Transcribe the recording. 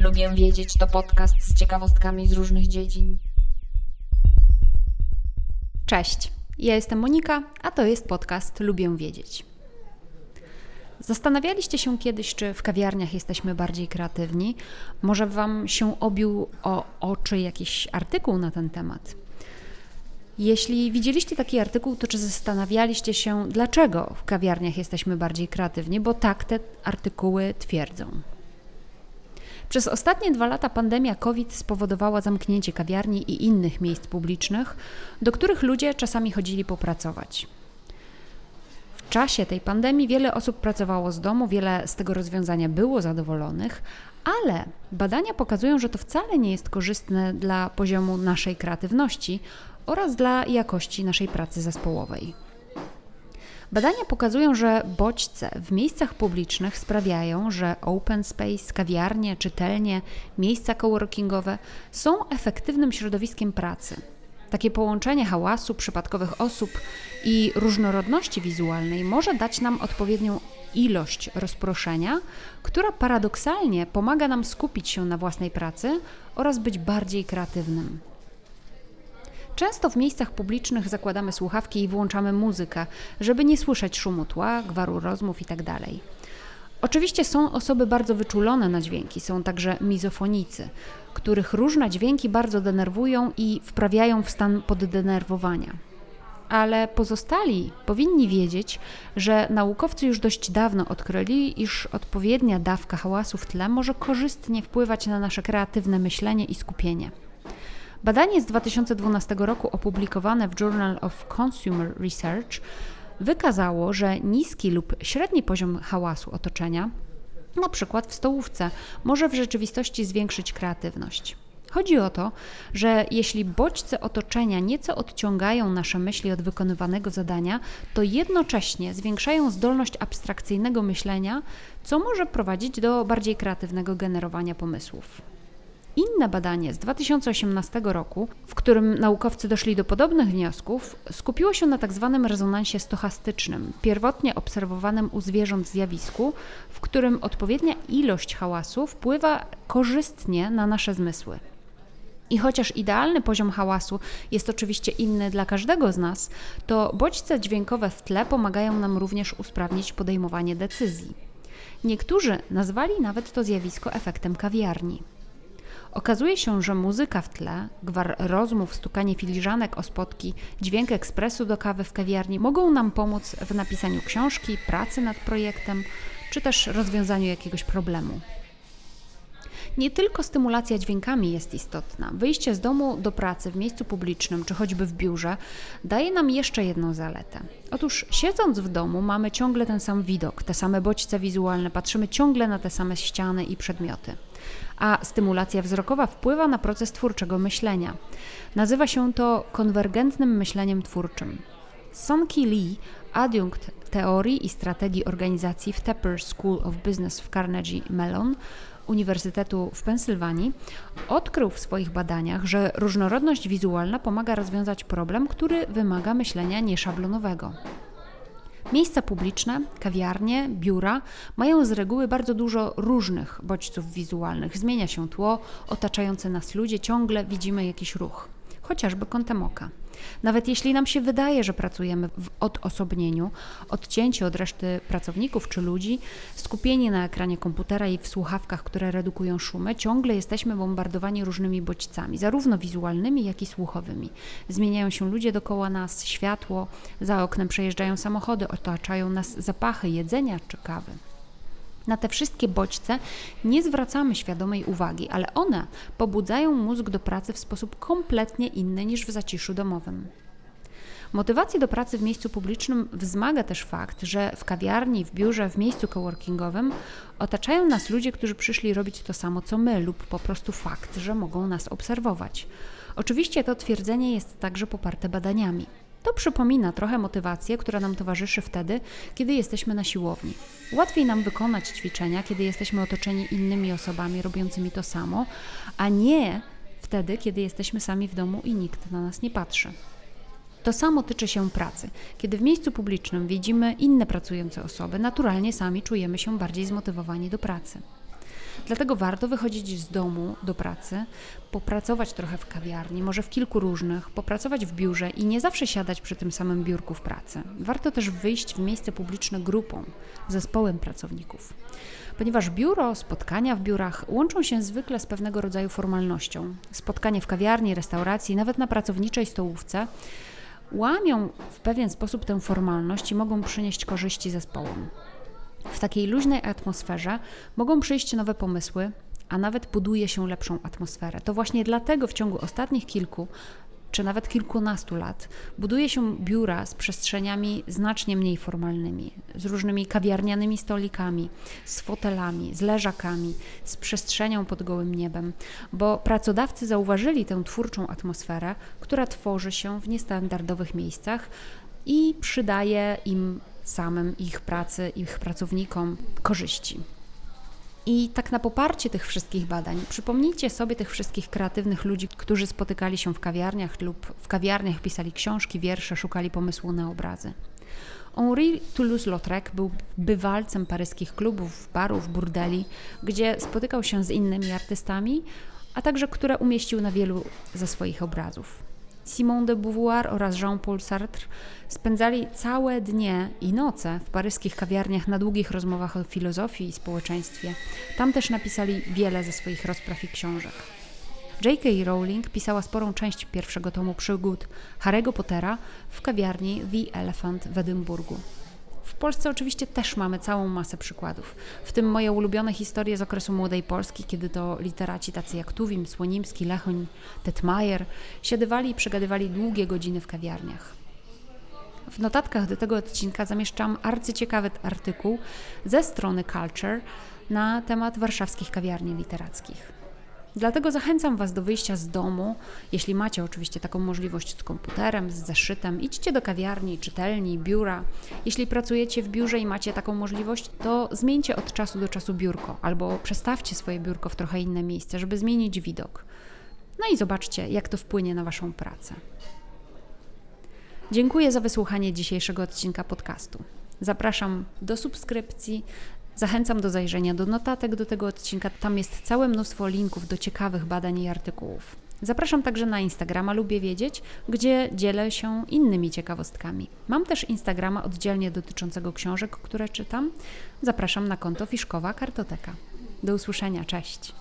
Lubię wiedzieć to podcast z ciekawostkami z różnych dziedzin. Cześć, ja jestem Monika, a to jest podcast Lubię wiedzieć. Zastanawialiście się kiedyś, czy w kawiarniach jesteśmy bardziej kreatywni? Może Wam się obił o oczy jakiś artykuł na ten temat? Jeśli widzieliście taki artykuł, to czy zastanawialiście się, dlaczego w kawiarniach jesteśmy bardziej kreatywni? Bo tak te artykuły twierdzą. Przez ostatnie dwa lata pandemia COVID spowodowała zamknięcie kawiarni i innych miejsc publicznych, do których ludzie czasami chodzili popracować. W czasie tej pandemii wiele osób pracowało z domu, wiele z tego rozwiązania było zadowolonych, ale badania pokazują, że to wcale nie jest korzystne dla poziomu naszej kreatywności oraz dla jakości naszej pracy zespołowej. Badania pokazują, że bodźce w miejscach publicznych sprawiają, że open space, kawiarnie, czytelnie, miejsca coworkingowe są efektywnym środowiskiem pracy. Takie połączenie hałasu, przypadkowych osób i różnorodności wizualnej może dać nam odpowiednią ilość rozproszenia, która paradoksalnie pomaga nam skupić się na własnej pracy oraz być bardziej kreatywnym. Często w miejscach publicznych zakładamy słuchawki i włączamy muzykę, żeby nie słyszeć szumu tła, gwaru rozmów itd. Tak Oczywiście są osoby bardzo wyczulone na dźwięki, są także mizofonicy, których różne dźwięki bardzo denerwują i wprawiają w stan poddenerwowania. Ale pozostali powinni wiedzieć, że naukowcy już dość dawno odkryli, iż odpowiednia dawka hałasu w tle może korzystnie wpływać na nasze kreatywne myślenie i skupienie. Badanie z 2012 roku opublikowane w Journal of Consumer Research wykazało, że niski lub średni poziom hałasu otoczenia, na przykład w stołówce, może w rzeczywistości zwiększyć kreatywność. Chodzi o to, że jeśli bodźce otoczenia nieco odciągają nasze myśli od wykonywanego zadania, to jednocześnie zwiększają zdolność abstrakcyjnego myślenia, co może prowadzić do bardziej kreatywnego generowania pomysłów. Inne badanie z 2018 roku, w którym naukowcy doszli do podobnych wniosków, skupiło się na tzw. Tak rezonansie stochastycznym, pierwotnie obserwowanym u zwierząt zjawisku, w którym odpowiednia ilość hałasu wpływa korzystnie na nasze zmysły. I chociaż idealny poziom hałasu jest oczywiście inny dla każdego z nas, to bodźce dźwiękowe w tle pomagają nam również usprawnić podejmowanie decyzji. Niektórzy nazwali nawet to zjawisko efektem kawiarni. Okazuje się, że muzyka w tle, gwar rozmów, stukanie filiżanek o spotki, dźwięk ekspresu do kawy w kawiarni mogą nam pomóc w napisaniu książki, pracy nad projektem, czy też rozwiązaniu jakiegoś problemu. Nie tylko stymulacja dźwiękami jest istotna. Wyjście z domu do pracy w miejscu publicznym czy choćby w biurze daje nam jeszcze jedną zaletę. Otóż siedząc w domu mamy ciągle ten sam widok, te same bodźce wizualne, patrzymy ciągle na te same ściany i przedmioty a stymulacja wzrokowa wpływa na proces twórczego myślenia. Nazywa się to konwergentnym myśleniem twórczym. Sonki Lee, adiunkt teorii i strategii organizacji w Tepper School of Business w Carnegie Mellon, Uniwersytetu w Pensylwanii, odkrył w swoich badaniach, że różnorodność wizualna pomaga rozwiązać problem, który wymaga myślenia nieszablonowego. Miejsca publiczne, kawiarnie, biura mają z reguły bardzo dużo różnych bodźców wizualnych. Zmienia się tło, otaczające nas ludzie, ciągle widzimy jakiś ruch, chociażby kątem oka. Nawet jeśli nam się wydaje, że pracujemy w odosobnieniu, odcięci od reszty pracowników czy ludzi, skupieni na ekranie komputera i w słuchawkach, które redukują szumy, ciągle jesteśmy bombardowani różnymi bodźcami, zarówno wizualnymi, jak i słuchowymi. Zmieniają się ludzie dookoła nas, światło, za oknem przejeżdżają samochody, otaczają nas zapachy jedzenia czy kawy. Na te wszystkie bodźce nie zwracamy świadomej uwagi, ale one pobudzają mózg do pracy w sposób kompletnie inny niż w zaciszu domowym. Motywację do pracy w miejscu publicznym wzmaga też fakt, że w kawiarni, w biurze, w miejscu coworkingowym otaczają nas ludzie, którzy przyszli robić to samo co my, lub po prostu fakt, że mogą nas obserwować. Oczywiście to twierdzenie jest także poparte badaniami. To przypomina trochę motywację, która nam towarzyszy wtedy, kiedy jesteśmy na siłowni. Łatwiej nam wykonać ćwiczenia, kiedy jesteśmy otoczeni innymi osobami robiącymi to samo, a nie wtedy, kiedy jesteśmy sami w domu i nikt na nas nie patrzy. To samo tyczy się pracy. Kiedy w miejscu publicznym widzimy inne pracujące osoby, naturalnie sami czujemy się bardziej zmotywowani do pracy. Dlatego warto wychodzić z domu do pracy, popracować trochę w kawiarni, może w kilku różnych, popracować w biurze i nie zawsze siadać przy tym samym biurku w pracy. Warto też wyjść w miejsce publiczne grupą, zespołem pracowników. Ponieważ biuro, spotkania w biurach łączą się zwykle z pewnego rodzaju formalnością. Spotkanie w kawiarni, restauracji, nawet na pracowniczej stołówce łamią w pewien sposób tę formalność i mogą przynieść korzyści zespołom. W takiej luźnej atmosferze mogą przyjść nowe pomysły, a nawet buduje się lepszą atmosferę. To właśnie dlatego w ciągu ostatnich kilku czy nawet kilkunastu lat buduje się biura z przestrzeniami znacznie mniej formalnymi, z różnymi kawiarnianymi stolikami, z fotelami, z leżakami, z przestrzenią pod gołym niebem, bo pracodawcy zauważyli tę twórczą atmosferę, która tworzy się w niestandardowych miejscach i przydaje im samym, ich pracy, ich pracownikom korzyści. I tak na poparcie tych wszystkich badań, przypomnijcie sobie tych wszystkich kreatywnych ludzi, którzy spotykali się w kawiarniach lub w kawiarniach pisali książki, wiersze, szukali pomysłu na obrazy. Henri Toulouse-Lautrec był bywalcem paryskich klubów, barów, burdeli, gdzie spotykał się z innymi artystami, a także które umieścił na wielu ze swoich obrazów. Simone de Beauvoir oraz Jean-Paul Sartre spędzali całe dnie i noce w paryskich kawiarniach na długich rozmowach o filozofii i społeczeństwie. Tam też napisali wiele ze swoich rozpraw i książek. J.K. Rowling pisała sporą część pierwszego tomu przygód Harry'ego Pottera w kawiarni The Elephant w Edynburgu. W Polsce oczywiście też mamy całą masę przykładów, w tym moje ulubione historie z okresu młodej Polski, kiedy to literaci tacy jak Tuwim, Słonimski, Lechoń, Tetmajer siadywali i przegadywali długie godziny w kawiarniach. W notatkach do tego odcinka zamieszczam arcyciekawy artykuł ze strony Culture na temat warszawskich kawiarni literackich. Dlatego zachęcam Was do wyjścia z domu, jeśli macie oczywiście taką możliwość z komputerem, z zeszytem. Idźcie do kawiarni, czytelni, biura. Jeśli pracujecie w biurze i macie taką możliwość, to zmieńcie od czasu do czasu biurko albo przestawcie swoje biurko w trochę inne miejsce, żeby zmienić widok. No i zobaczcie, jak to wpłynie na Waszą pracę. Dziękuję za wysłuchanie dzisiejszego odcinka podcastu. Zapraszam do subskrypcji, Zachęcam do zajrzenia do notatek do tego odcinka. Tam jest całe mnóstwo linków do ciekawych badań i artykułów. Zapraszam także na Instagrama Lubię Wiedzieć, gdzie dzielę się innymi ciekawostkami. Mam też Instagrama oddzielnie dotyczącego książek, które czytam. Zapraszam na konto Fiszkowa Kartoteka. Do usłyszenia, cześć!